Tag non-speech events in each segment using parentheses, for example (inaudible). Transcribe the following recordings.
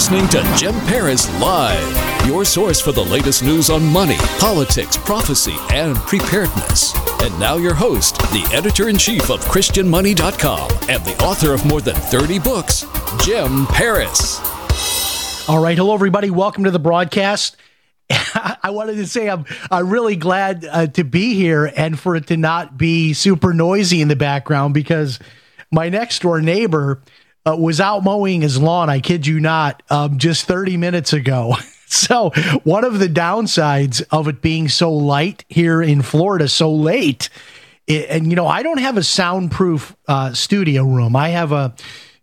listening to Jim Paris Live, your source for the latest news on money, politics, prophecy, and preparedness. And now, your host, the editor in chief of ChristianMoney.com and the author of more than 30 books, Jim Paris. All right, hello everybody. Welcome to the broadcast. (laughs) I wanted to say I'm I'm really glad uh, to be here and for it to not be super noisy in the background because my next door neighbor uh, was out mowing his lawn. I kid you not, um, just 30 minutes ago. (laughs) So one of the downsides of it being so light here in Florida so late, it, and you know I don't have a soundproof uh, studio room. I have a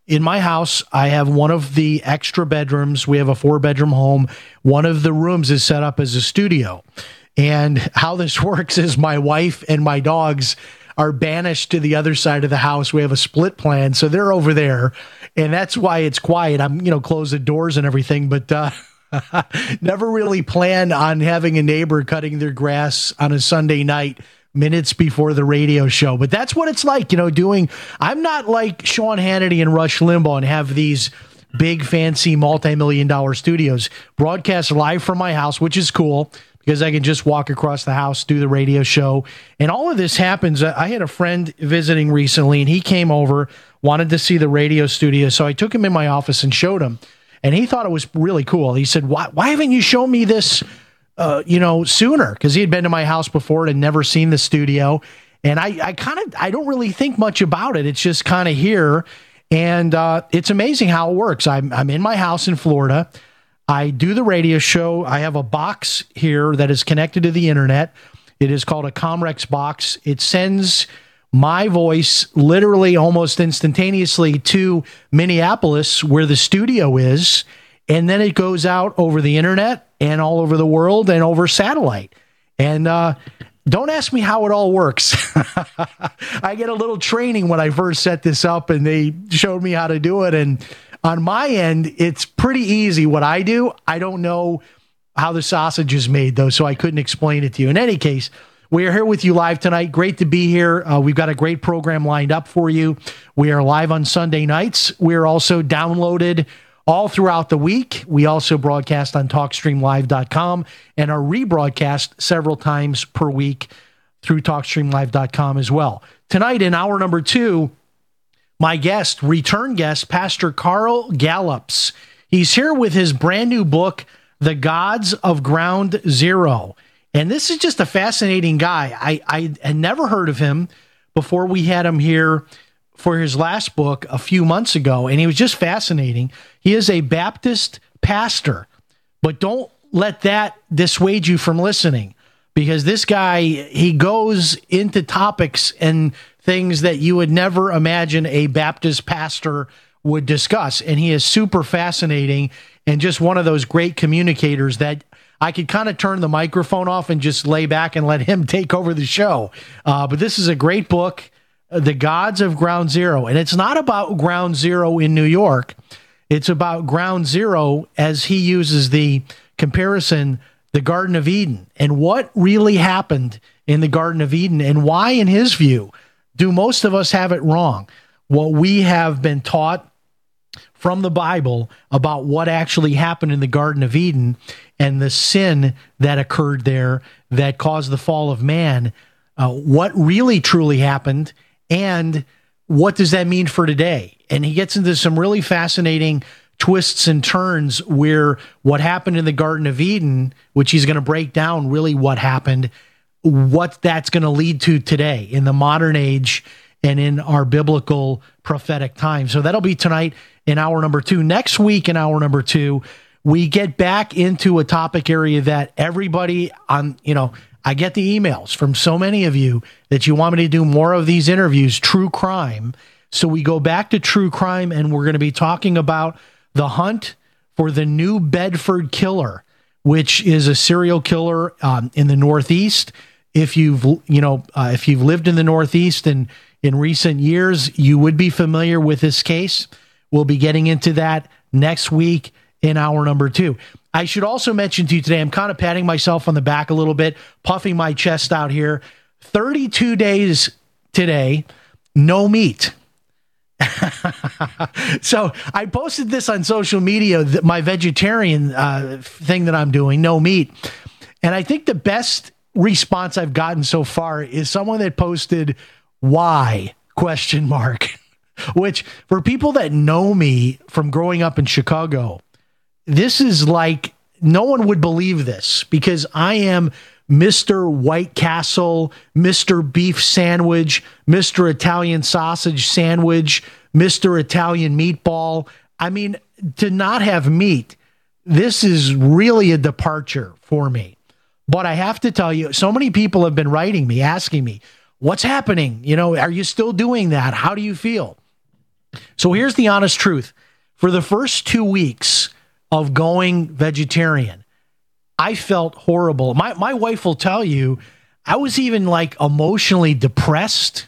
in my house. I have one of the extra bedrooms. We have a four bedroom home. One of the rooms is set up as a studio. And how this (laughs) works is my wife and my dogs are banished to the other side of the house. We have a split plan, so they're over there, and that's why it's quiet. I'm you know close the doors and everything, but. uh (laughs) Never really planned on having a neighbor cutting their grass on a Sunday night minutes before the radio show. But that's what it's like, you know, doing. I'm not like Sean Hannity and Rush Limbaugh and have these big, fancy, multi million dollar studios. Broadcast live from my house, which is cool because I can just walk across the house, do the radio show. And all of this happens. I had a friend visiting recently and he came over, wanted to see the radio studio. So I took him in my office and showed him and he thought it was really cool. He said, "Why, why haven't you shown me this, uh, you know, sooner?" Because he had been to my house before and never seen the studio, and I, I kind of, I don't really think much about it. It's just kind of here, and uh, it's amazing how it works. I'm, I'm in my house in Florida. I do the radio show. I have a box here that is connected to the internet. It is called a Comrex box. It sends my voice literally almost instantaneously to Minneapolis, where the studio is. And then it goes out over the internet and all over the world and over satellite. And uh, don't ask me how it all works. (laughs) I get a little training when I first set this up, and they showed me how to do it. And on my end, it's pretty easy. What I do, I don't know how the sausage is made, though, so I couldn't explain it to you. In any case, we are here with you live tonight. Great to be here. Uh, we've got a great program lined up for you. We are live on Sunday nights. We're also downloaded all throughout the week. We also broadcast on TalkStreamLive.com and are rebroadcast several times per week through TalkStreamLive.com as well. Tonight, in hour number two, my guest, return guest, Pastor Carl Gallups. He's here with his brand new book, The Gods of Ground Zero. And this is just a fascinating guy. I, I had never heard of him before we had him here for his last book a few months ago, and he was just fascinating. He is a Baptist pastor, but don't let that dissuade you from listening because this guy, he goes into topics and things that you would never imagine a Baptist pastor would discuss. And he is super fascinating and just one of those great communicators that I could kind of turn the microphone off and just lay back and let him (laughs) take over the show. Uh, but this is a great book, The Gods of Ground Zero. And it's not about Ground Zero in New York, it's about Ground Zero as he uses the comparison, the Garden of Eden, and what really happened in the Garden of Eden, and why, in his view, do most of us have it wrong? What we have been taught from the Bible about what actually happened in the Garden of Eden and the sin that occurred there that caused the fall of man, uh, what really truly happened, and what does that mean for today? And he gets into some really fascinating twists and turns where what happened in the Garden of Eden, which he's going to break down really what happened, what that's going to lead to today in the modern age and in our biblical prophetic time. So that'll be tonight in hour number two. Next week in hour number two, we get back into a topic area that everybody on, you know, I get the emails from so many of you that you want me to do more of these interviews, true crime. So we go back to true crime and we're going to be talking about the hunt for the New Bedford killer, which is a serial killer um, in the Northeast. If you've you know uh, if you've lived in the Northeast and in recent years, you would be familiar with this case. We'll be getting into that next week in hour number two. I should also mention to you today, I'm kind of patting myself on the back a little bit, puffing my chest out here. 32 days today, no meat. (laughs) so I posted this on social media, my vegetarian uh, thing that I'm doing, no meat. And I think the best response I've gotten so far is someone that posted, why question mark (laughs) which for people that know me from growing up in chicago this is like no one would believe this because i am mr white castle mr beef sandwich mr italian sausage sandwich mr italian meatball. I mean to not have meat this is really a departure for me but i have to tell you so many people have been writing me asking me What's happening? You know, are you still doing that? How do you feel? So here's the honest truth. For the first two weeks of going vegetarian, I felt horrible. My, my wife will tell you, I was even like emotionally depressed.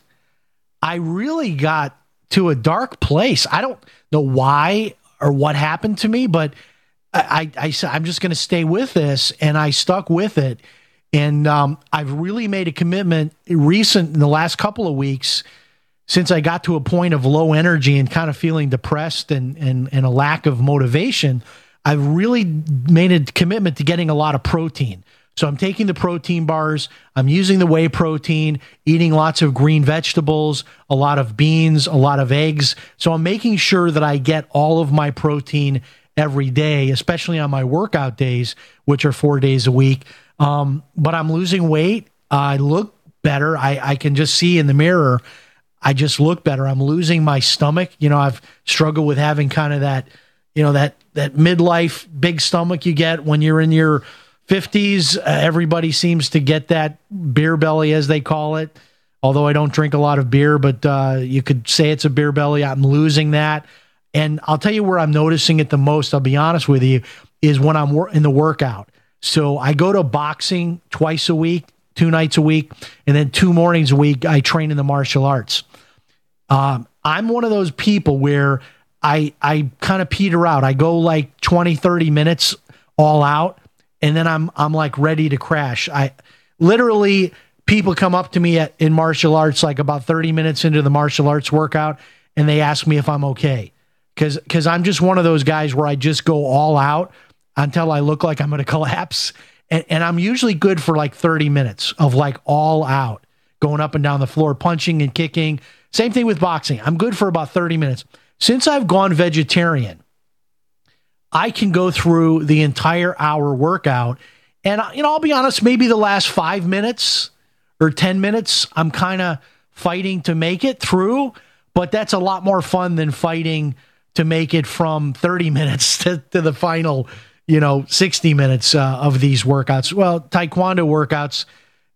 I really got to a dark place. I don't know why or what happened to me, but I, I, I I'm just going to stay with this, and I stuck with it. And um, I've really made a commitment recent in the last couple of weeks since I got to a point of low energy and kind of feeling depressed and, and, and a lack of motivation. I've really made a commitment to getting a lot of protein. So I'm taking the protein bars, I'm using the whey protein, eating lots of green vegetables, a lot of beans, a lot of eggs. So I'm making sure that I get all of my protein every day, especially on my workout days, which are four days a week. Um, but I'm losing weight. I look better. I, I can just see in the mirror. I just look better. I'm losing my stomach. You know, I've struggled with having kind of that, you know, that that midlife big stomach you get when you're in your 50s. Uh, everybody seems to get that beer belly, as they call it. Although I don't drink a lot of beer, but uh, you could say it's a beer belly. I'm losing that. And I'll tell you where I'm noticing it the most. I'll be honest with you, is when I'm in the workout. So I go to boxing twice a week, two nights a week, and then two mornings a week. I train in the martial arts. Um, I'm one of those people where I I kind of peter out. I go like 20, 30 minutes all out, and then I'm I'm like ready to crash. I literally people come up to me at, in martial arts like about 30 minutes into the martial arts workout, and they ask me if I'm okay because because I'm just one of those guys where I just go all out until I look like I'm going (laughs) to collapse. And, and I'm usually good for like 30 minutes of like all out, going up and down the floor, punching and kicking. Same thing with boxing. I'm good for about 30 minutes. Since I've gone vegetarian, I can go through the entire hour workout. And, you know, I'll be honest, maybe the last five minutes or 10 minutes, I'm kind of fighting to make it through, but that's a lot more fun than fighting to make it from 30 (laughs) minutes to, to the final you know, 60 minutes uh, of these workouts. Well, taekwondo workouts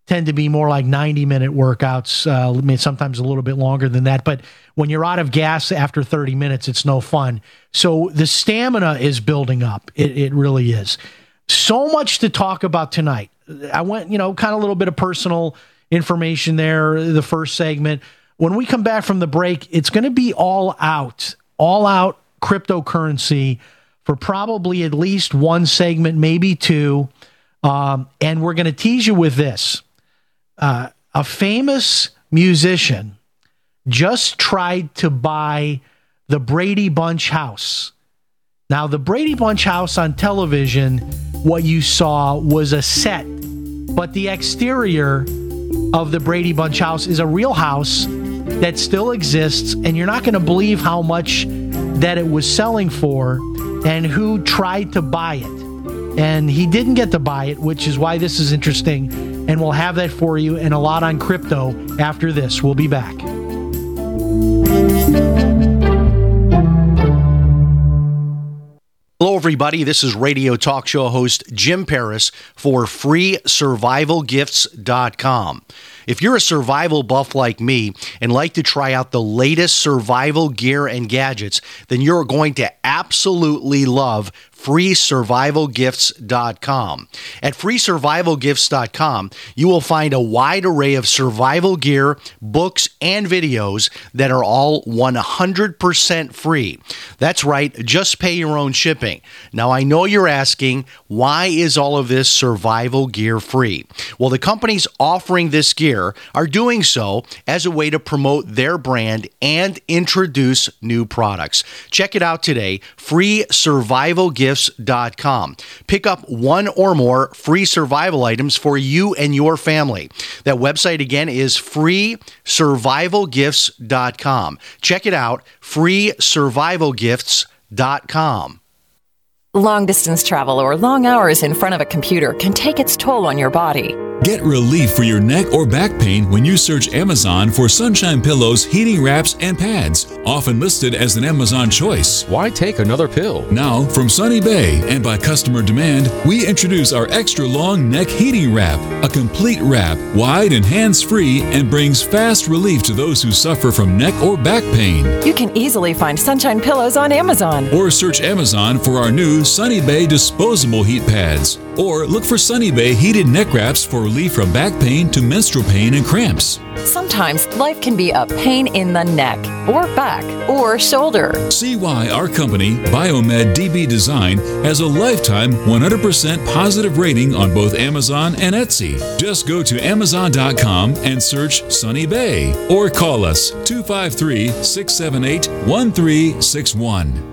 tend to be more like 90 minute workouts, uh, sometimes a little bit longer than that. But when you're out of gas after 30 minutes, it's no fun. So the stamina is building up. It, it really is. So much to talk about tonight. I went, you know, kind of a little bit of personal information there, the first segment. When we come back from the break, it's going to be all out, all out cryptocurrency for probably at least one segment, maybe two. Um, and we're going to tease you with this. Uh, a famous musician just tried to buy the Brady Bunch house. Now, the Brady Bunch house on television, what you saw was a set, but the exterior of the Brady Bunch house is a real house that still exists, and you're not going to believe how much that it was selling for and who tried to buy it. And he didn't get to buy it, which is why this is interesting and we'll have that for you and a lot on crypto after this. We'll be back. Everybody. This is radio talk show host Jim Paris for freesurvivalgifts.com. If you're a survival buff like me and like to try out the latest survival gear and gadgets, then you're going to absolutely love freesurvivalgifts.com. At freesurvivalgifts.com, you will find a wide array of survival gear, books, and videos that are all 100% free. That's right, just pay your own shipping. Now, I know you're asking, why is all of this survival gear free? Well, the companies offering this gear are doing so as a way to promote their brand and introduce new products. Check it out today, freesurvivalgifts.com Pick up one or more free survival items for you and your family. That website again is freesurvivalgifts.com. Check it out, freesurvivalgifts.com. Long distance travel or long hours in front of a computer can take its toll on your body. Get relief for your neck or back pain when you search Amazon for sunshine pillows, heating wraps, and pads, often listed as an Amazon choice. Why take another pill? Now, from Sunny Bay and by customer demand, we introduce our extra long neck heating wrap, a complete wrap, wide and hands free, and brings fast relief to those who suffer from neck or back pain. You can easily find sunshine pillows on Amazon. Or search Amazon for our new Sunny Bay disposable heat pads. Or look for Sunny Bay heated neck wraps for relief from back pain to menstrual pain and cramps. Sometimes life can be a pain in the neck, or back, or shoulder. See why our company, Biomed DB Design, has a lifetime 100% positive rating on both Amazon and Etsy. Just go to Amazon.com and search Sunny Bay or call us 253 678 1361.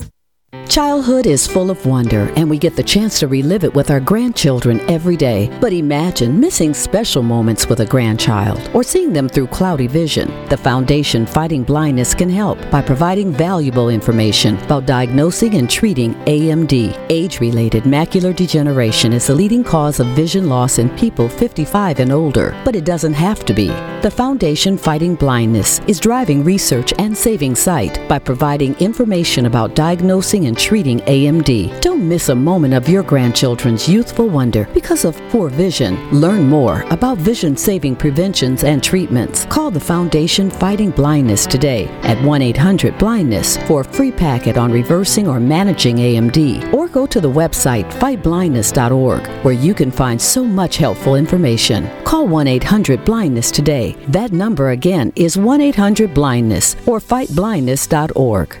Childhood is full of wonder, and we get the chance to relive it with our grandchildren every day. But imagine missing special moments with a grandchild or seeing them through cloudy vision. The Foundation Fighting Blindness can help by providing valuable information about diagnosing and treating AMD. Age related macular degeneration is the leading cause of vision loss in people 55 and older, but it doesn't have to be. The Foundation Fighting Blindness is driving research and saving sight by providing information about diagnosing and treating AMD. Don't miss a moment of your grandchildren's youthful wonder because of poor vision. Learn more about vision saving preventions and treatments. Call the Foundation Fighting Blindness today at 1 800 Blindness for a free packet on reversing or managing AMD. Or go to the website fightblindness.org where you can find so much helpful information. Call 1 800 Blindness today. That number again is 1 800 Blindness or fightblindness.org.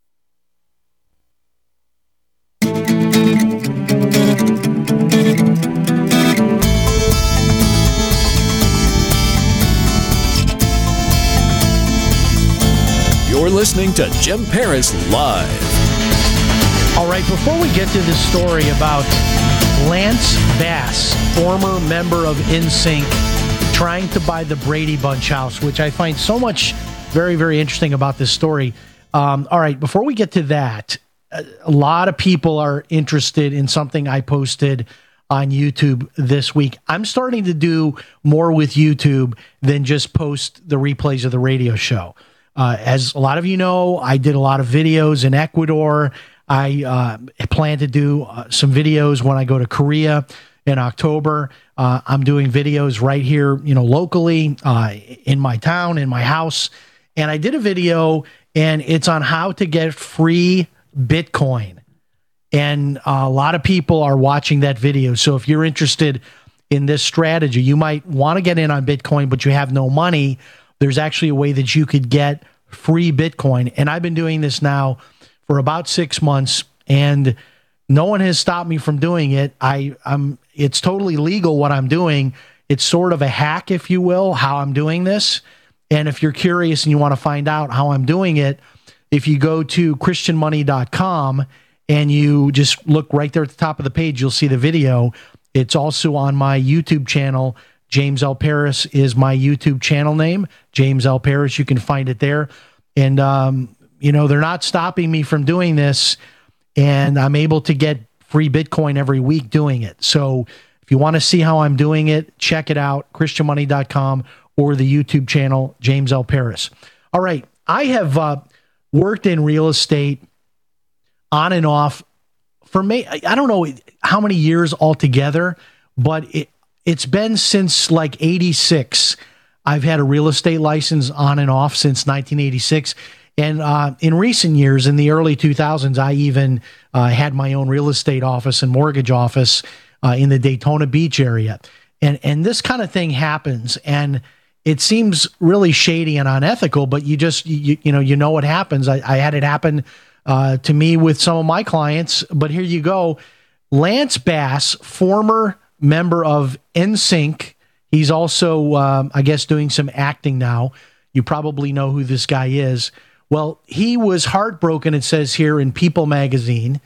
You're listening to Jim Paris Live. All right, before we get to this story about Lance Bass, former member of NSYNC, trying to buy the Brady Bunch house, which I find so much very, very interesting about this story. Um, all right, before we get to that, a lot of people are interested in something I posted on YouTube this week. I'm starting to do more with YouTube than just post the replays of the radio show. Uh, as a lot of you know, I did a lot of videos in Ecuador. I uh, plan to do uh, some videos when I go to Korea in October. Uh, I'm doing videos right here, you know, locally uh, in my town, in my house. And I did a video, and it's on how to get free Bitcoin. And a lot of people are watching that video. So if you're interested in this strategy, you might want to get in on Bitcoin, but you have no money. There's actually a way that you could get free Bitcoin. And I've been doing this now for about six months, and no one has stopped me from doing it. I, I'm it's totally legal what I'm doing. It's sort of a hack, if you will, how I'm doing this. And if you're curious and you want to find out how I'm doing it, if you go to christianmoney.com and you just look right there at the top of the page, you'll see the video. It's also on my YouTube channel. James L. Paris is my YouTube channel name. James L. Paris, you can find it there. And, um, you know, they're not stopping me from doing this. And I'm able to get free Bitcoin every week doing it. So if you want to see how I'm doing it, check it out, christianmoney.com or the YouTube channel, James L. Paris. All right. I have uh, worked in real estate on and off for me. I don't know how many years altogether, but it, it's been since like 86. I've had a real estate license on and off since 1986. And uh, in recent years, in the early 2000s, I even uh, had my own real estate office and mortgage office uh, in the Daytona Beach area. And, and this kind of thing happens. And it seems really shady and unethical, but you just, you, you know, you know what happens. I, I had it happen uh, to me with some of my clients, but here you go. Lance Bass, former member of NSYNC. He's also, um, I guess, doing some acting now. You probably know who this guy is. Well, he was heartbroken, it says here in People magazine,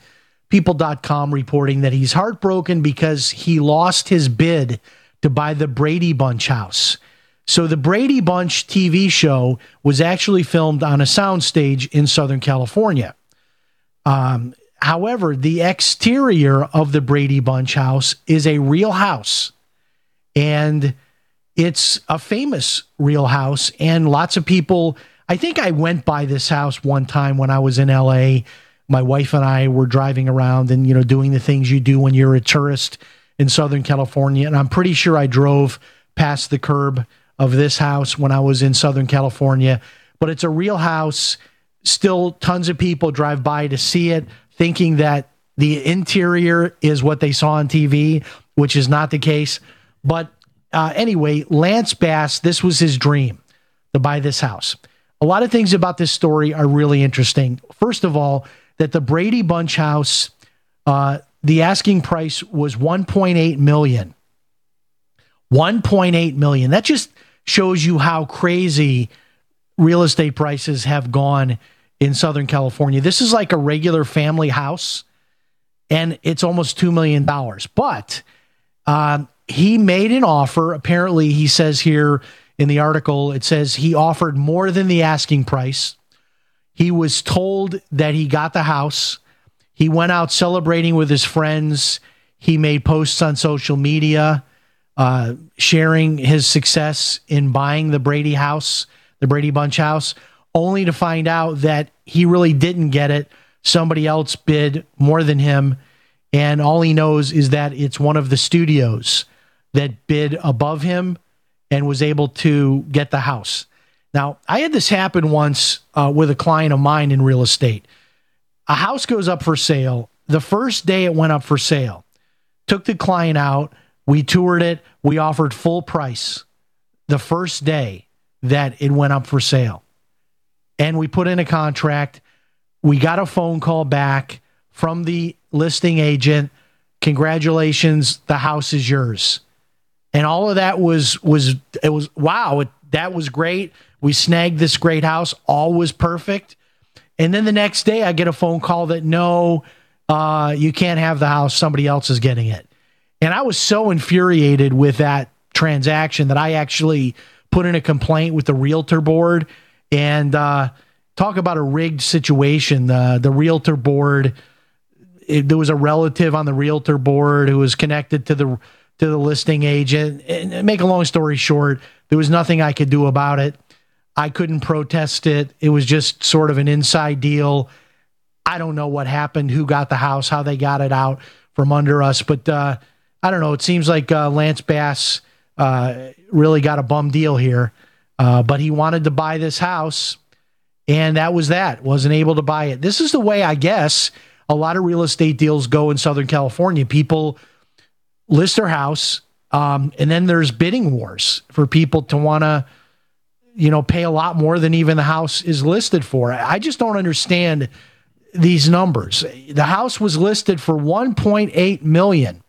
people.com reporting that he's heartbroken because he lost his bid to buy the Brady Bunch house. So the Brady Bunch TV show was actually filmed on a soundstage in Southern California. Um, however, the exterior of the Brady Bunch house is a real house. And it's a famous real house. And lots of people I think I went by this house one time when I was in LA. My wife and I were driving around and, you know, doing the things you do when you're a tourist in Southern California. And I'm pretty sure I drove past the curb of this house when I was in Southern California. But it's a real house. Still, tons of people drive by to see it, thinking that the interior is what they saw on TV, which is not the case. But uh, anyway, Lance Bass, this was his dream to buy this house a lot of things about this story are really interesting. First of all, that the Brady Bunch house, uh, the asking price was 1.8 million. 1.8 million. That just shows you how crazy real estate prices have gone in Southern California. This is like a regular family house, and it's almost $2 million. But um, he made an offer. Apparently, he says here in the article, it says he offered more than the asking price. He was told that he got the house. He went out celebrating with his friends. He made posts on social media, uh, sharing his success in buying the Brady house, the Brady Bunch house, only to find out that he really didn't get it. Somebody else bid more than him. And all he knows is that it's one of the studios that bid above him and was able to get the house. Now, I had this happen once uh, with a client of mine in real estate. A house goes up for sale. The first day it went up for sale, took the client out. We toured it. We offered full price the first day that it went up for sale. And we put in a contract. We got a phone call back from the listing agent. Congratulations, the house is yours. And all of that was was it was wow it, that was great. We snagged this great house. All was perfect. And then the next day i get a phone call that no uh, you can't have the house. Somebody else is getting it. And i was so infuriated with that transaction that i actually put in a complaint with the realtor board and uh, talk about a rigged situation the the realtor board it, there was a relative on the realtor board who was connected to the to the listing agent. And make a long story short, there was nothing I could do about it. I couldn't protest it. It was just sort of an inside deal. I don't know what happened, who got the house, how they got it out from under us, but uh, I don't know. It seems like uh, Lance Bass uh, really got a bum deal here, uh, but he wanted to buy this house, and that was that. Wasn't able to buy it. This is the way I guess a lot of real estate deals go in Southern California. People list their house, um, and then there's bidding wars for people to want to you know, pay a lot more than even the house is listed for. I just don't understand these numbers. The house was listed for 1.8 million.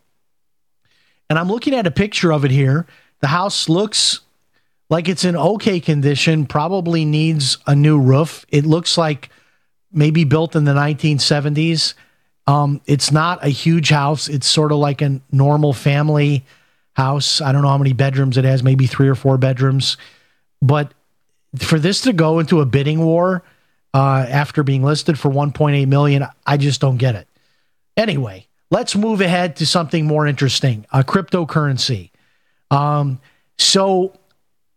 And I'm looking at a picture of it here. The house looks like it's in okay condition, probably needs a new roof. It looks like maybe built in the 1970s. Um, it's not a huge house. It's sort of like a normal family house. I don't know how many bedrooms it has, maybe three or four bedrooms. But for this to go into a bidding war uh, after being listed for 1.8 million, I just don't get it. Anyway, let's move ahead to something more interesting: uh, cryptocurrency. Um, so,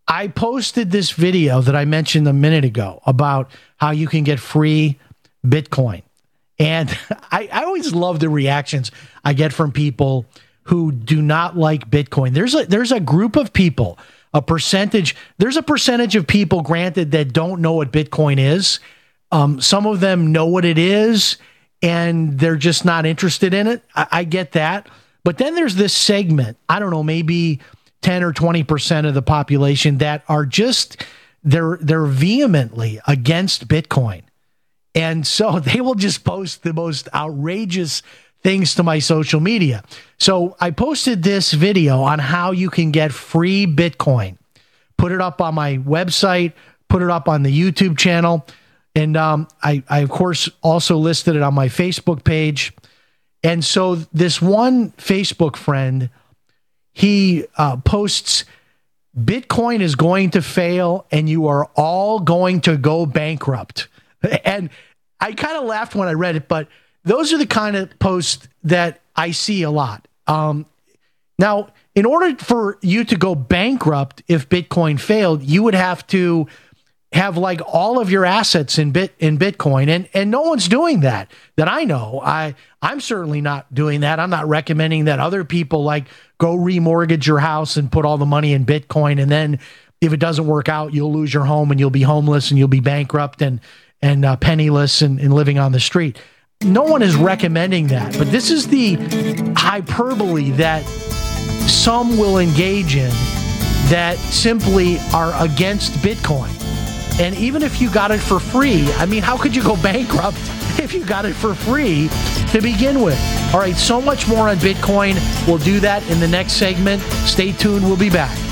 I posted this video that I mentioned a minute ago about how you can get free Bitcoin, and (laughs) I, I always love the reactions I get from people who do not like Bitcoin. There's a there's a group of people a percentage. There's a percentage of people, granted, that don't know what Bitcoin is. Um, some of them know what it is and they're just not interested in it. I, I get that. But then there's this segment, I don't know, maybe 10 or 20% of the population that are just they're they're vehemently against Bitcoin. And so (laughs) they will just post the most outrageous things to my social media. So I posted this video on how you can get free Bitcoin. Put it up on my website, put it up on the YouTube channel. And um, I, I, of course, also listed it on my Facebook page. And so this one Facebook friend, he uh, posts, Bitcoin is going to fail and you are all going to go bankrupt. (laughs) And I kind of laughed when I read it, but those are the kind of posts that I see a lot. Um, now, in order for you to go bankrupt if Bitcoin failed, you would have to have like all of your assets in bit in Bitcoin, and and no one's doing that that I know. I I'm certainly not doing that. I'm not recommending that other people like go remortgage your house and put all the money in Bitcoin, and then if it doesn't work out, you'll lose your home and you'll be homeless and you'll be bankrupt and and uh, penniless and, and living on the street no one is recommending that, but this is the hyperbole that some will engage in that simply are against Bitcoin. And even if you got it for free, I mean, how could you go (laughs) bankrupt if you got it for free to begin with? All right, so much more on Bitcoin. We'll do that in the next segment. Stay tuned, we'll be back.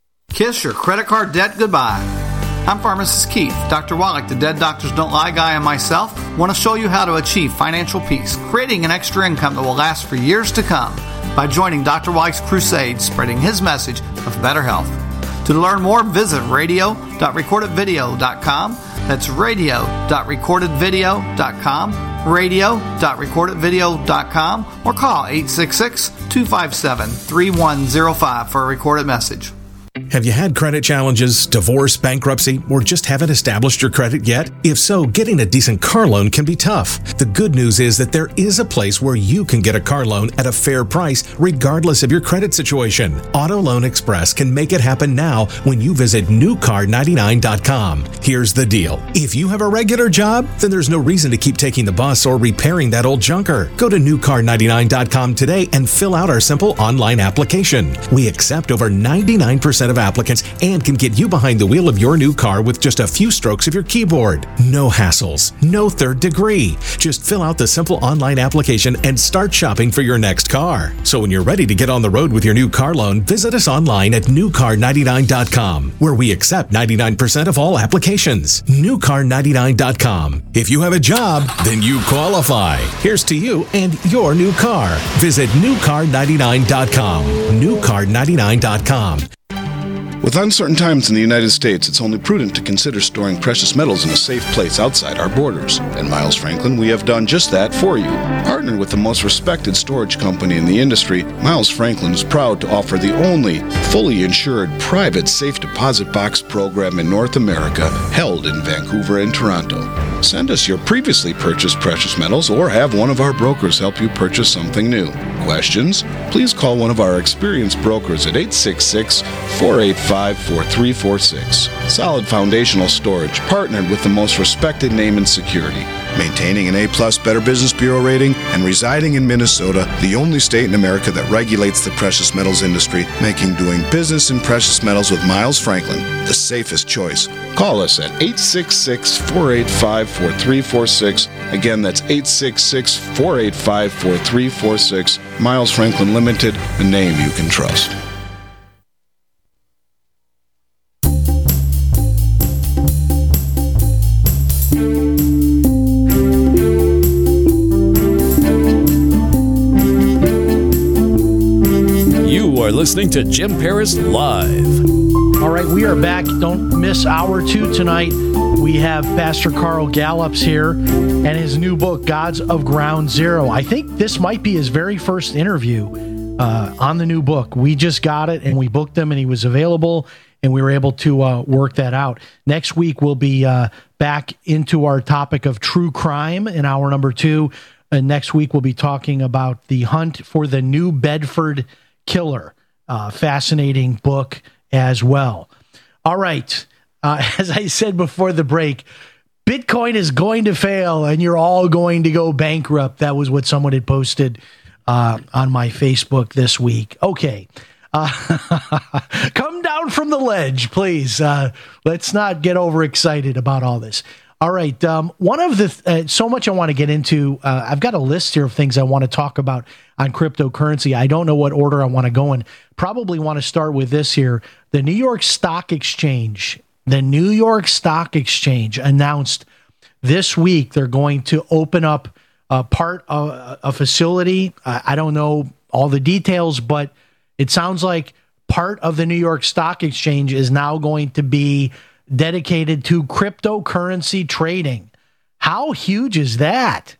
Kiss your credit card debt goodbye. I'm Pharmacist Keith. Dr. Wallach, the Dead Doctors Don't Lie guy, and myself want to show you how to achieve financial peace, creating an extra income that will last for years to come by joining Dr. Wallach's crusade, spreading his message of better health. To learn more, visit radio.recordedvideo.com. That's radio.recordedvideo.com, radio.recordedvideo.com, or call 866 257 3105 for a recorded message. Have you had credit challenges, divorce, bankruptcy, or just haven't established your credit yet? If so, getting a decent car loan can be tough. The good news is that there is a place where you can get a car loan at a fair price, regardless of your credit situation. Auto Loan Express can make it happen now when you visit newcar99.com. Here's the deal if you have a regular job, then there's no reason to keep taking the bus or repairing that old junker. Go to newcar99.com today and fill out our simple online application. We accept over 99% of applicants and can get you behind the wheel of your new car with just a few strokes of your keyboard. No hassles, no third degree. Just fill out the simple online application and start shopping for your next car. So when you're ready to get on the road with your new car loan, visit us online at newcar99.com, where we accept 99% of all applications. Newcar99.com. If you have a job, then you qualify. Here's to you and your new car. Visit newcar99.com. Newcar99.com. With uncertain times in the United States, it's only prudent to consider storing precious metals in a safe place outside our borders. At Miles Franklin, we have done just that for you. Partnered with the most respected storage company in the industry, Miles Franklin is proud to offer the only fully insured private safe deposit box program in North America, held in Vancouver and Toronto. Send us your previously purchased precious metals or have one of our brokers help you purchase something new. Questions? Please call one of our experienced brokers at 866 485 4346. Solid foundational storage, partnered with the most respected name in security. Maintaining an A plus Better Business Bureau rating and residing in Minnesota, the only state in America that regulates the precious metals industry, making doing business in precious metals with Miles Franklin the safest choice. Call us at 866 485 4346. Again, that's 866 485 4346. Miles Franklin Limited, a name you can trust. Listening to Jim Paris Live. All right, we are back. Don't miss hour two tonight. We have Pastor Carl Gallups here and his new book, Gods of Ground Zero. I think this might be his very first interview uh, on the new book. We just got it and we booked him and he was available and we were able to uh, work that out. Next week, we'll be uh, back into our topic of true crime in hour number two. And next week, we'll be talking about the hunt for the New Bedford Killer. Uh, fascinating book as well. All right. Uh, (laughs) as I said before the break, Bitcoin is going to fail and you're all going to go bankrupt. That was what someone had posted uh, on my Facebook this week. Okay. Uh, (laughs) come down from the ledge, please. Uh, let's not get overexcited about all this. All right. Um, one of the, uh, so much I want to get into, uh, I've got a list here of things I want to talk about on cryptocurrency. I don't know what order I want to go in. Probably want to start with this here. The New York Stock Exchange, the New York Stock Exchange announced this week they're going to open up a part of a facility. I don't know all the details, but it sounds like part of the New York Stock Exchange is now going to be dedicated to cryptocurrency trading. How huge is that?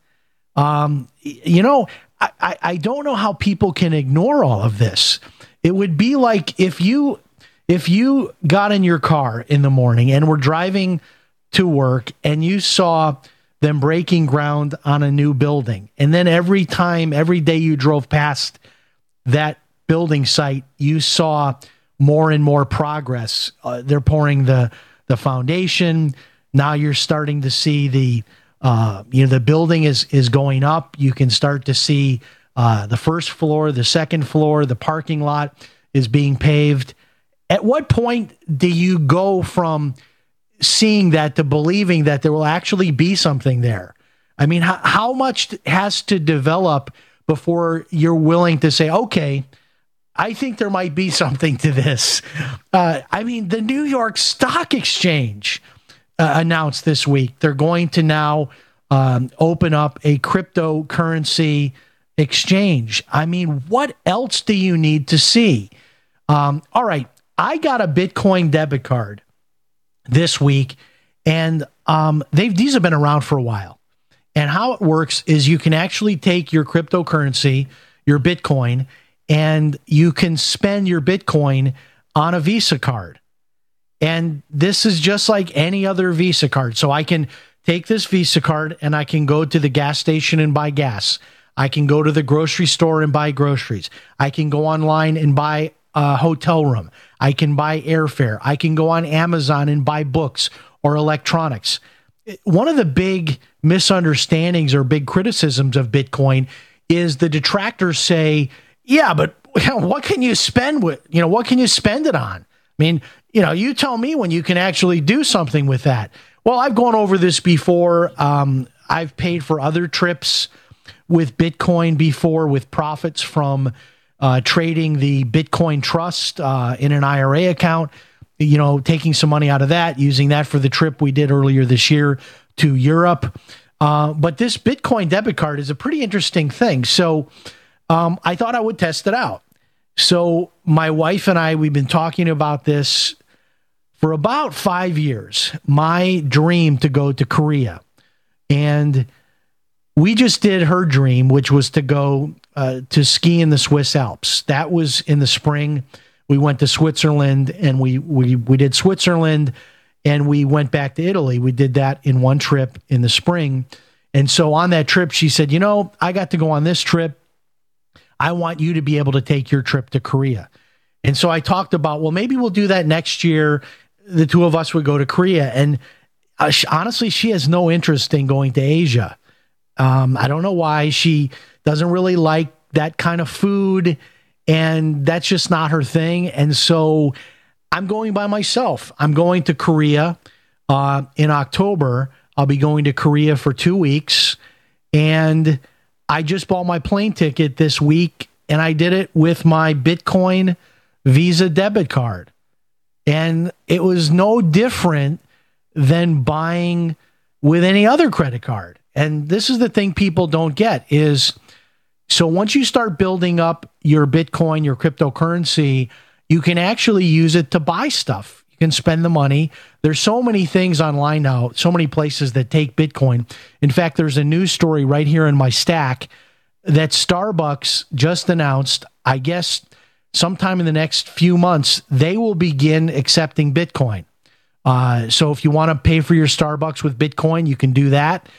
Um, you know, I, I don't know how people can ignore all of this. It would be like if you if you got in your car in the morning and were driving to work and you saw them breaking ground on a new building, and then every time, every day you drove past that building site, you saw more and more progress. Uh, they're pouring the the foundation. Now you're starting to see the uh, you know the building is is going up. You can start to see uh, the first floor, the second floor, the parking lot is being paved. At what point do you go from seeing that to believing that there will actually be something there? I mean, how, how much has to develop before you're willing to say, okay, I think there might be something to this. Uh, I mean, the New York Stock Exchange uh, announced this week they're going to now um, open up a cryptocurrency exchange. I mean, what else do you need to see? Um, all right, I got a Bitcoin debit card this week, and um, they've these have been around for a while. And how it works is you can actually take your cryptocurrency, your Bitcoin, and you can spend your Bitcoin on a Visa card. And this is just like any other Visa card. So I can take this Visa card and I can go to the gas station and buy gas. I can go to the grocery store and buy groceries. I can go online and buy a hotel room. I can buy airfare. I can go on Amazon and buy books or electronics. One of the big misunderstandings or big criticisms of Bitcoin is the detractors say, yeah, but what can you spend with, you know, what can you spend it on? I mean, you know, you tell me when you can actually do something with that. Well, I've gone over this before. Um, I've paid for other trips with Bitcoin before with profits from uh, trading the Bitcoin trust uh, in an IRA account, you know, taking some money out of that, using that for the trip we did earlier this year to Europe. Uh, but this Bitcoin debit card is a pretty interesting thing. So um, I thought I would test it out. So my wife and I, we've been talking about this for about five years. My dream to go to Korea. And we just did her dream, which was to go uh, to ski in the Swiss Alps. That was in the spring. We went to Switzerland and we, we, we did Switzerland and we went back to Italy. We did that in one trip in the spring. And so on that trip, she said, You know, I got to go on this trip. I want you to be able to take your trip to Korea. And so I talked about, well, maybe we'll do that next year. The two of us would go to Korea. And uh, honestly, she has no interest in going to Asia. Um, I don't know why she doesn't really like that kind of food, and that's just not her thing. And so I'm going by myself. I'm going to Korea uh, in October. I'll be going to Korea for two weeks, and I just bought my plane ticket this week, and I did it with my Bitcoin Visa debit card, and it was no different than buying with any other credit card. And this is the thing people don't get is so once you start building up your Bitcoin, your cryptocurrency, you can actually use it to buy stuff. Can spend the money. There's so many things online now, so many places that take Bitcoin. In fact, there's a news story right here in my stack that Starbucks just announced, I guess sometime in the next few months, they will begin accepting Bitcoin. Uh, so if you want to pay for your Starbucks with Bitcoin, you can do that.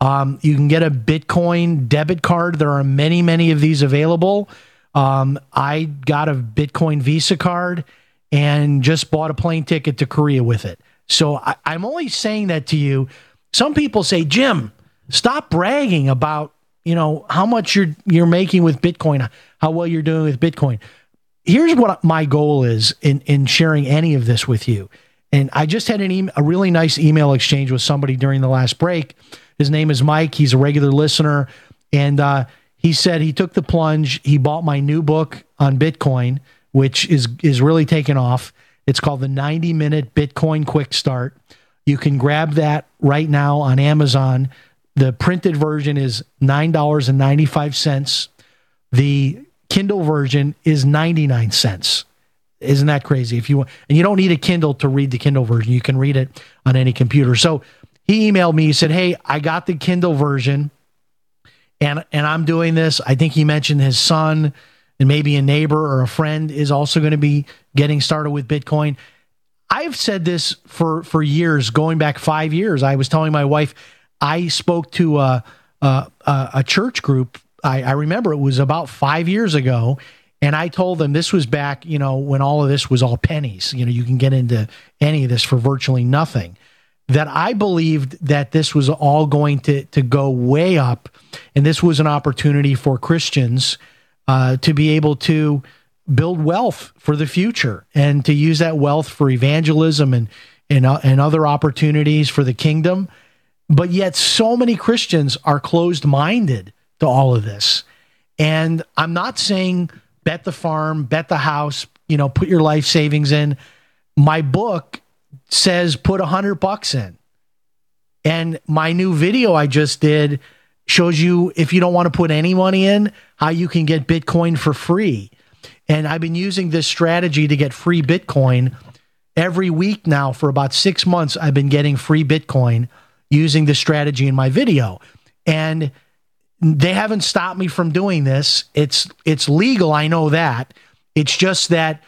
Um, you can get a Bitcoin debit card. There are many, many of these available. Um, I got a Bitcoin Visa card and just bought a plane ticket to Korea with it. So I, I'm only saying that to you. Some people say, Jim, stop bragging about you know how much you're you're making with Bitcoin, how well you're doing with Bitcoin. Here's what my goal is in in sharing any of this with you. And I just had an e- a really nice email exchange with somebody during the last break his name is Mike. He's a regular listener. And uh, he said he took the plunge. He bought my new book on Bitcoin, which is, is really taken off. It's called The 90 Minute Bitcoin Quick Start. You can grab that right now on Amazon. The printed version is $9.95. The Kindle version is 99 cents. Isn't that crazy? If you want, and you don't need a Kindle to read the Kindle version, you can read it on any computer. So he emailed me. He said, "Hey, I got the Kindle version, and and I'm doing this. I think he mentioned his son and maybe a neighbor or a friend is also going to be getting started with Bitcoin." I've said this for for years, going back five years. I was telling my wife, I spoke to a a, a church group. I, I remember it was about five years ago, and I told them this was back, you know, when all of this was all pennies. You know, you can get into any of this for virtually nothing that I believed that this was all going to, to go way up. And this was an opportunity for Christians uh, to be able to build wealth for the future and to use that wealth for evangelism and, and, uh, and other opportunities for the kingdom. But yet, so many Christians are closed minded to all of this. And I'm not saying bet the farm, bet the house, you know, put your life savings in. My book says put a hundred bucks in. And my new video I just did shows you if you don't want to put any money in, how you can get Bitcoin for free. And I've been using this strategy to get free Bitcoin every week now for about six months. I've been getting free Bitcoin using this strategy in my video. And they haven't stopped me from doing this. It's it's legal, I know that. It's just that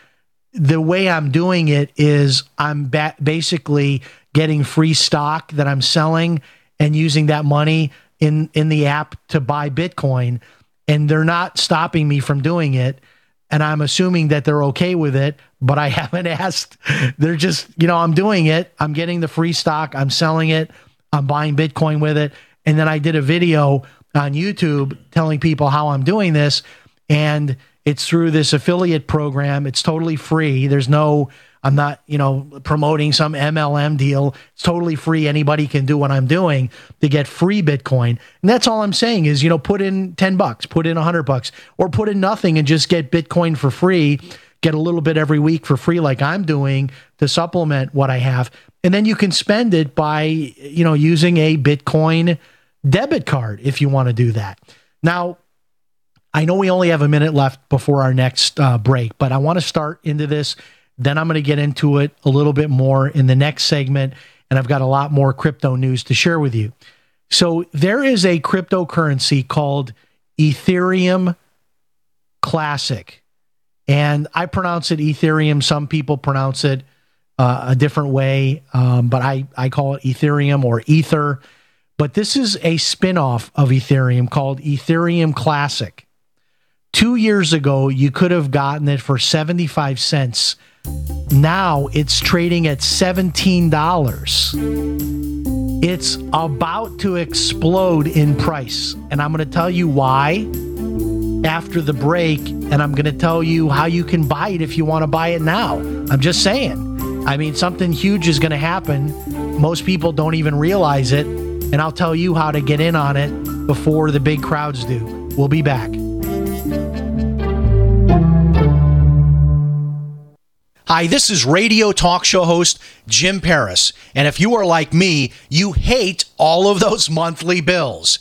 the way I'm doing it is I'm ba- basically getting free stock that I'm selling and using that money in in the app to buy Bitcoin and they're not stopping me from doing it and I'm assuming that they're okay with it, but I (laughs) haven't asked. They're just, you know, I'm doing it. I'm getting the free stock, I'm selling it, I'm buying Bitcoin with it. And then I did a video on YouTube telling people how I'm doing this and it's through this affiliate program. It's totally free. There's no I'm not, you know, promoting some MLM deal. It's totally free. Anybody can do what I'm doing to get free Bitcoin. And that's all I'm saying is, you know, put in 10 bucks, put in 100 bucks, or put in nothing and just get Bitcoin for free. Get a little bit every week for free, like I'm doing to supplement what I have. And then you can spend it by, you know, using a Bitcoin debit card if you want to do that. Now, I know we only have a minute left before our next uh, break, but I want to start into this then I'm going to get into it a little bit more in the next segment. And I've got a lot more crypto news to share with you. So there is a cryptocurrency called Ethereum Classic. And I pronounce it Ethereum. Some people pronounce it uh, a different way, um, but I, I call it Ethereum or Ether. But this is a spinoff of Ethereum called Ethereum Classic. Two years ago, you could have gotten it for 75 cents now it's trading at $17. It's about to explode in price. And I'm going to tell you why after the break. And I'm going to tell you how you can buy it if you want to buy it now. I'm just saying. I mean, something huge is going to happen. Most people don't even realize it. And I'll tell you how to get in on it before the big crowds do. We'll be back. Hi, this is radio talk show host Jim Paris. And if you are like me, you hate all of those monthly bills.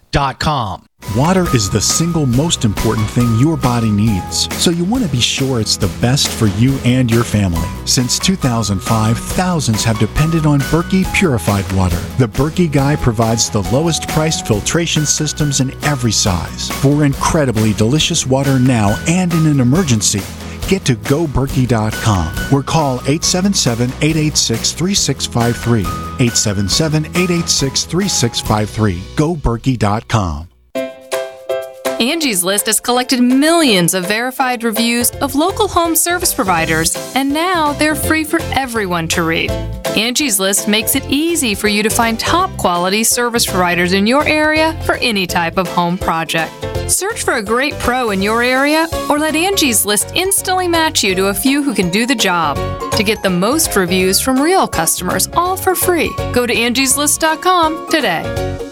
Water is the single most important thing your body needs, so you want to be sure it's the best for you and your family. Since 2005, thousands have depended on Berkey purified water. The Berkey Guy provides the lowest priced filtration systems in every size for incredibly delicious water now and in an emergency get to goberkey.com or call 877-886-3653. 877-886-3653. goberkey.com. Angie's List has collected millions of verified reviews of local home service providers, and now they're free for everyone to read. Angie's List makes it easy for you to find top quality service providers in your area for any type of home project. Search for a great pro in your area or let Angie's List instantly match you to a few who can do the job. To get the most reviews from real customers, all for free, go to angieslist.com today.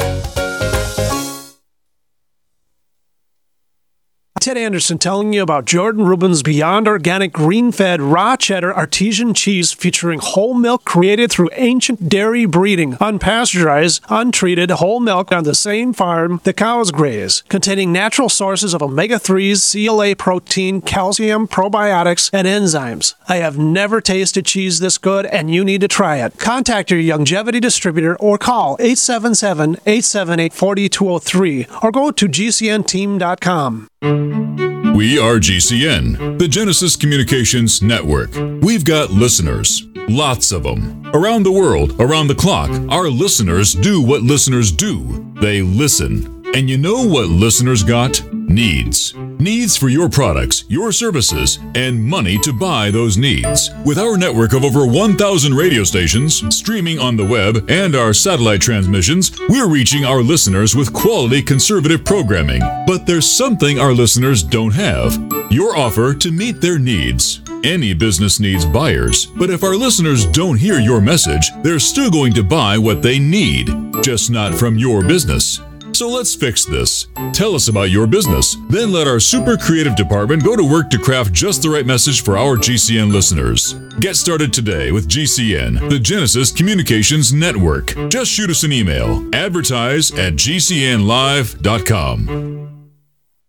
Ted Anderson telling you about Jordan Rubin's Beyond Organic Green Fed Raw Cheddar Artesian Cheese featuring whole milk created through ancient dairy breeding, unpasteurized, untreated whole milk on the same farm the cows graze, containing natural sources of omega 3s, CLA protein, calcium, probiotics, and enzymes. I have never tasted cheese this good, and you need to try it. Contact your Youngevity distributor or call 877 878 4203 or go to gcnteam.com. We are GCN, the Genesis Communications Network. We've got listeners, lots of them. Around the world, around the clock, our listeners do what listeners do they listen. And you know what listeners got? Needs. Needs for your products, your services, and money to buy those needs. With our network of over 1,000 radio stations, streaming on the web, and our satellite transmissions, we're reaching our listeners with quality conservative programming. But there's something our listeners don't have your offer to meet their needs. Any business needs buyers, but if our listeners don't hear your message, they're still going to buy what they need, just not from your business. So let's fix this. Tell us about your business. Then let our super creative department go to work to craft just the right message for our GCN listeners. Get started today with GCN, the Genesis Communications Network. Just shoot us an email advertise at gcnlive.com.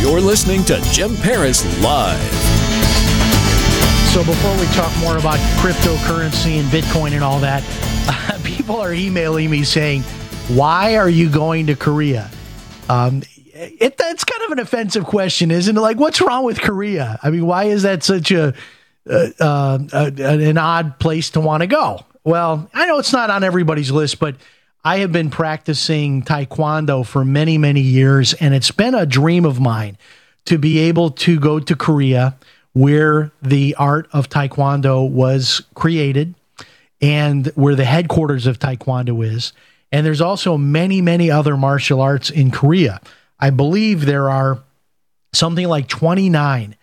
You're listening to Jim Paris Live. So before we talk more about cryptocurrency and Bitcoin and all that, (laughs) people are emailing me saying, "Why are you going to Korea?" Um, it, that's kind of an offensive question, isn't it? Like, what's wrong with Korea? I mean, why is that such a, uh, uh, an odd place to want to go? Well, I know it's not on everybody's list, but I have been practicing Taekwondo for many, many years, and it's been a dream of mine to be able to go to Korea where the art of Taekwondo was created and where the headquarters of Taekwondo is. And there's also many, many other martial arts in Korea. I believe there are something like 29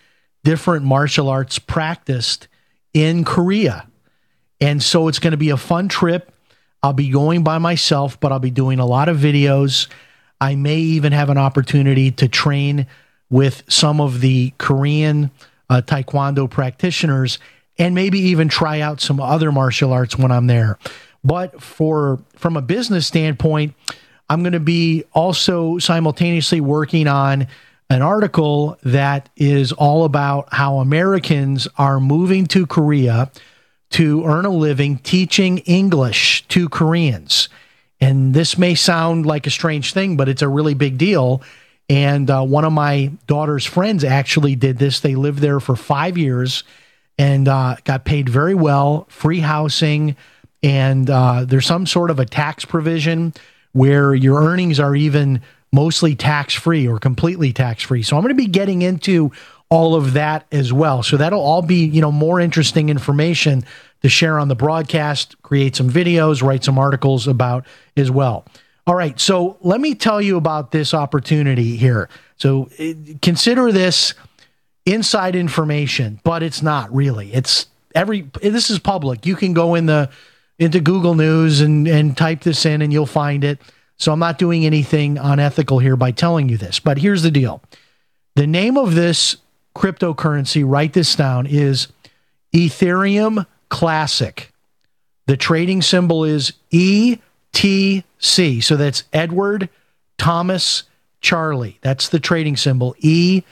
different martial arts practiced in Korea. And so it's going to be a fun trip. I'll be going by myself, but I'll be doing a lot of videos. I may even have an opportunity to train with some of the Korean uh, Taekwondo practitioners and maybe even try out some other martial arts when I'm there. But for from a business standpoint, I'm going to be also simultaneously working on an article that is all about how Americans are moving to Korea to earn a living teaching English to Koreans. And this may sound like a strange thing, but it's a really big deal. And uh, one of my daughter's friends actually did this. They lived there for five years and uh, got paid very well, free housing. And uh, there's some sort of a tax provision where your earnings are even mostly tax free or completely tax free. So I'm going to be getting into all of that as well. So that'll all be, you know, more interesting information to share on the broadcast, create some videos, write some articles about as well. All right, so let me tell you about this opportunity here. So eh, consider this inside information, but it's not really. It's every this is public. You can go in the into Google News and and type this in and you'll find it. So I'm not doing anything unethical here by telling you this. But here's the deal. The name of this cryptocurrency, write this down, is Ethereum Classic. The trading symbol is ETC. So that's Edward Thomas Charlie. That's the trading symbol ETC.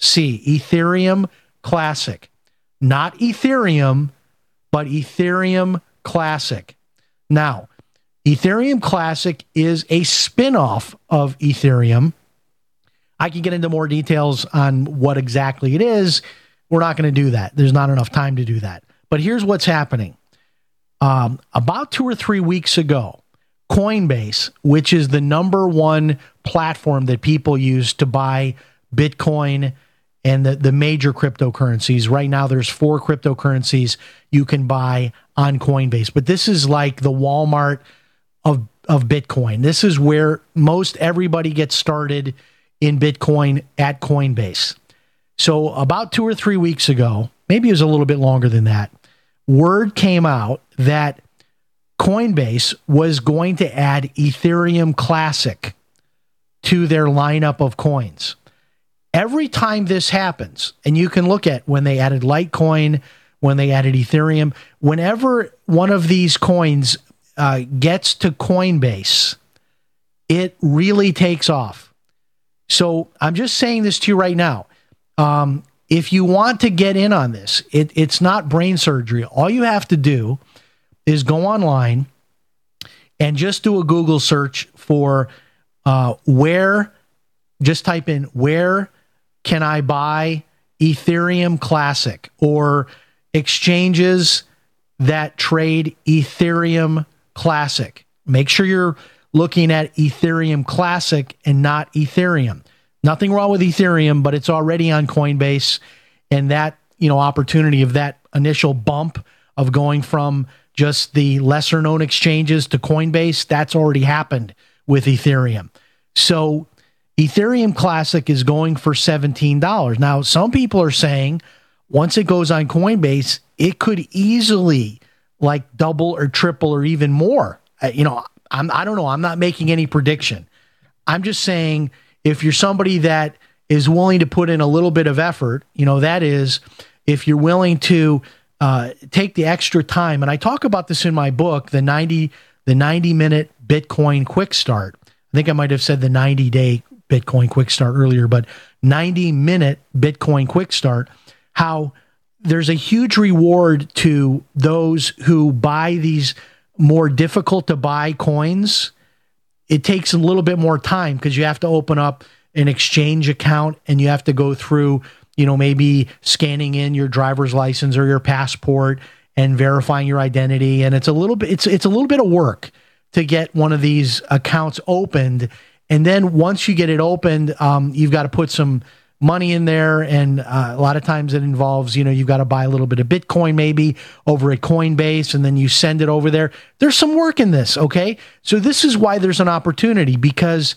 Ethereum Classic. Not Ethereum, but Ethereum Classic. Now, Ethereum Classic is a spin off of Ethereum. I can get into more details on what exactly it is we're not going to do that. There's not enough time to do that. But here's what's happening. Um, about two or three weeks ago, Coinbase, which is the number one platform that people use to buy Bitcoin and the, the major cryptocurrencies. Right now, there's four cryptocurrencies you can buy on Coinbase, but this is like the Walmart of of Bitcoin. This is where most everybody gets started in Bitcoin at Coinbase. So about two or three weeks ago, maybe it was a little bit longer than that, word came out that Coinbase was going to add Ethereum Classic to their lineup of coins. Every time this happens, and you can look at when they added Litecoin, when they added Ethereum, whenever one of these coins uh, gets to Coinbase, it really takes off. So I'm just saying this to you right now. Um, if you want to get in on this, it, it's not brain surgery. All you have to do is go online and just do a Google search for uh, where, just type in where can I buy Ethereum Classic or exchanges that trade Ethereum Classic. Make sure you're looking at Ethereum Classic and not Ethereum. Nothing wrong with Ethereum, but it's already on Coinbase and that, you know, opportunity of that initial bump of going from just the lesser known exchanges to Coinbase, that's already happened with Ethereum. So Ethereum Classic is going for $17. Now, some people are saying once it goes on Coinbase, it could easily like double or triple or even more. Uh, you know, I'm I don't know, I'm not making any prediction. I'm just saying if you're somebody that is willing to put in a little bit of effort, you know, that is if you're willing to uh, take the extra time, and I talk about this in my book, the 90 the 90 minute Bitcoin quick start. I think I might have said the 90 day Bitcoin quick start earlier, but 90 minute Bitcoin quick start, how there's a huge reward to those who buy these more difficult to buy coins. It takes a little bit more time because you have to open up an exchange account and you have to go through you know, maybe scanning in your driver's license or your passport and verifying your identity. And it's a little bit, it's, it's a little bit of work to get one of these accounts opened. And then once you get it opened, um, you've got to put some money in there. And uh, a lot of times it involves, you know, you've got to buy a little bit of Bitcoin maybe over at Coinbase and then you send it over there. There's some work in this. Okay. So this is why there's an opportunity because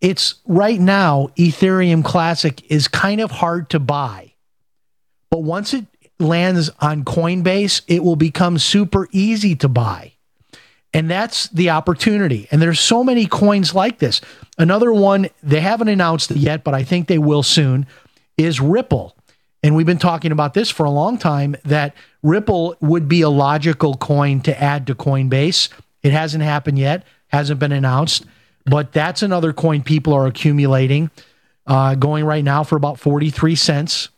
it's right now, Ethereum Classic is kind of hard to buy. But once it lands on Coinbase, it will become super easy to buy. And that's the opportunity. And there's so many coins like this. Another one, they haven't announced it yet, but I think they will soon, is Ripple. And we've been talking about this for a long time that Ripple would be a logical coin to add to Coinbase. It hasn't happened yet, hasn't been announced. But that's another coin people are accumulating, uh, going right now for about 43 cents.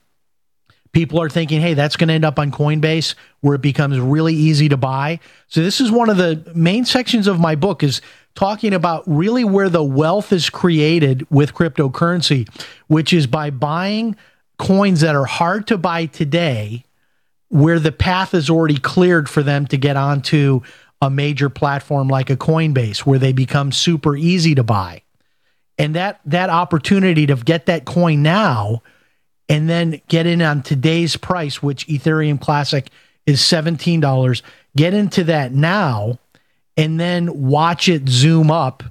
People are thinking, hey, that's going to end up on Coinbase where it becomes really easy to buy. So this is one of the main sections of my book is talking about really where the wealth is created with cryptocurrency, which is by buying coins that are hard to buy today, where the path is already cleared for them to get onto a major platform like a Coinbase where they become super easy to buy. And that that opportunity to get that coin now and then get in on today's price, which Ethereum Classic is $17, get into that now and then watch it zoom up.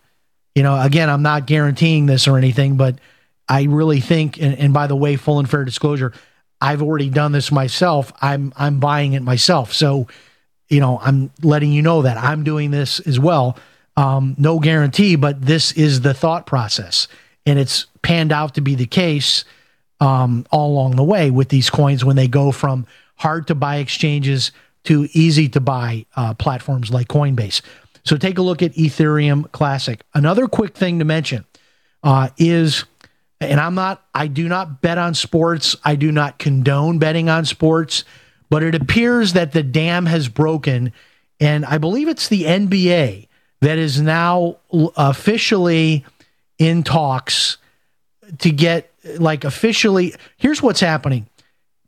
You know, again, I'm not guaranteeing this or anything, but I really think, and, and by the way, full and fair disclosure, I've already done this myself. I'm I'm buying it myself. So you know, I'm letting you know that I'm doing this as well. Um, no guarantee, but this is the thought process. And it's panned out to be the case um, all along the way with these coins when they go from hard to buy exchanges to easy to buy uh, platforms like Coinbase. So take a look at Ethereum Classic. Another quick thing to mention uh, is, and I'm not, I do not bet on sports. I do not condone betting on sports but it appears that the dam has broken. And I believe it's the NBA that is now officially in talks to get, like, officially. Here's what's happening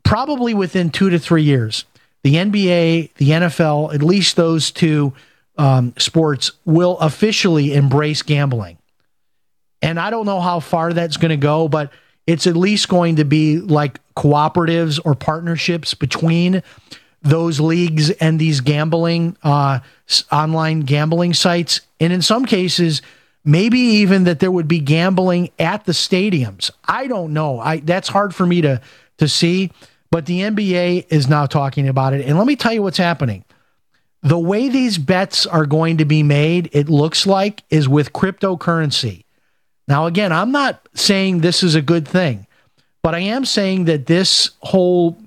probably within two to three years, the NBA, the NFL, at least those two um, sports, will officially embrace gambling. And I don't know how far that's going to go, but it's at least going to be like cooperatives or partnerships between those leagues and these gambling uh, online gambling sites. And in some cases maybe even that there would be gambling at the stadiums. I don't know. I that's hard for me to to see but the nba is now talking about it. And let me tell you what's happening. The way these bets are going to be made it looks like is with cryptocurrency. Now again i'm not saying this is a good thing but i am saying that this whole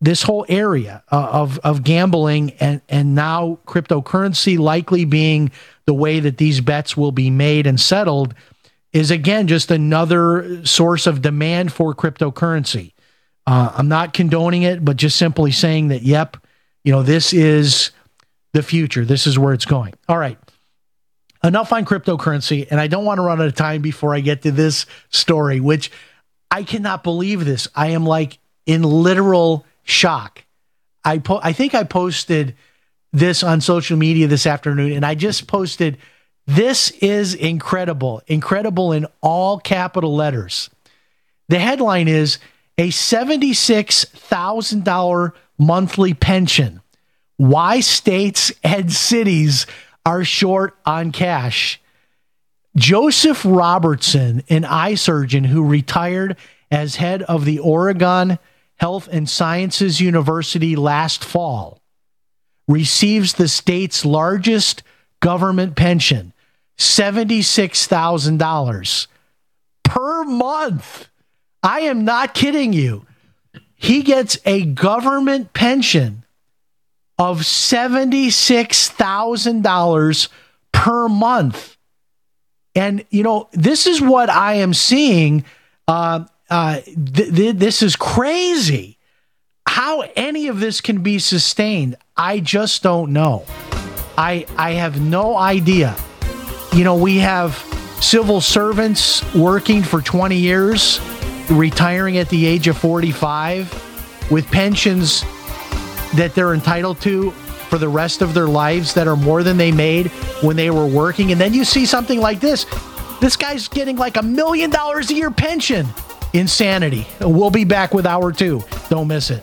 this whole area uh, of of gambling and and now cryptocurrency likely being the way that these bets will be made and settled is again just another source of demand for cryptocurrency. Uh, I'm not condoning it, but just simply saying that yep, you know this is the future. This is where it's going. All right. Enough on cryptocurrency, and I don't want to run out of time before I get to this story, which I cannot believe this. I am like in literal shock. I po- I think I posted this on social media this afternoon, and I just posted, "This is incredible, incredible in all capital letters." The headline is a seventy-six thousand dollar monthly pension. Why states and cities are short on cash. Joseph Robertson, an eye surgeon who retired as head of the Oregon Health and Sciences University last fall receives the state's largest government pension, $76,000 per month. I am not kidding you. He gets a government pension of $76,000 per month. And, you know, this is what I am seeing uh, uh, th- th- this is crazy. How any of this can be sustained, I just don't know. I I have no idea. You know, we have civil servants working for 20 years, retiring at the age of 45 with pensions that they're entitled to for the rest of their lives that are more than they made when they were working. And then you see something like this. This guy's getting like a million dollars a year pension insanity. We'll be back with hour two. Don't miss it.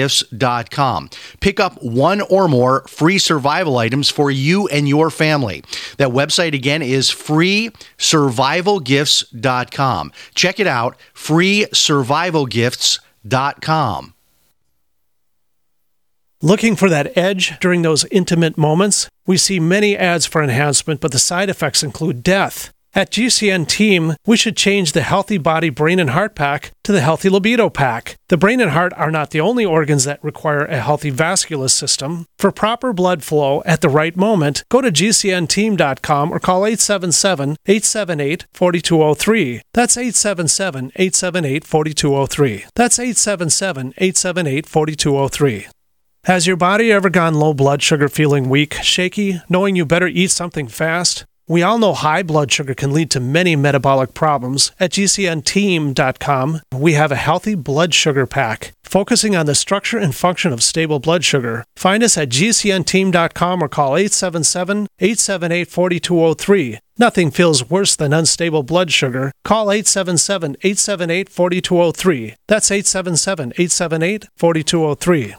gifts.com. Pick up one or more free survival items for you and your family. That website again is freesurvivalgifts.com. Check it out, freesurvivalgifts.com. Looking for that edge during those intimate moments? We see many ads for enhancement, but the side effects include death. At GCN Team, we should change the Healthy Body, Brain, and Heart Pack to the Healthy Libido Pack. The brain and heart are not the only organs that require a healthy vascular system. For proper blood flow at the right moment, go to GCNteam.com or call 877 878 4203. That's 877 878 4203. That's 877 878 4203. Has your body ever gone low blood sugar, feeling weak, shaky, knowing you better eat something fast? We all know high blood sugar can lead to many metabolic problems. At GCNteam.com, we have a healthy blood sugar pack focusing on the structure and function of stable blood sugar. Find us at GCNteam.com or call 877 878 4203. Nothing feels worse than unstable blood sugar. Call 877 878 4203. That's 877 878 4203.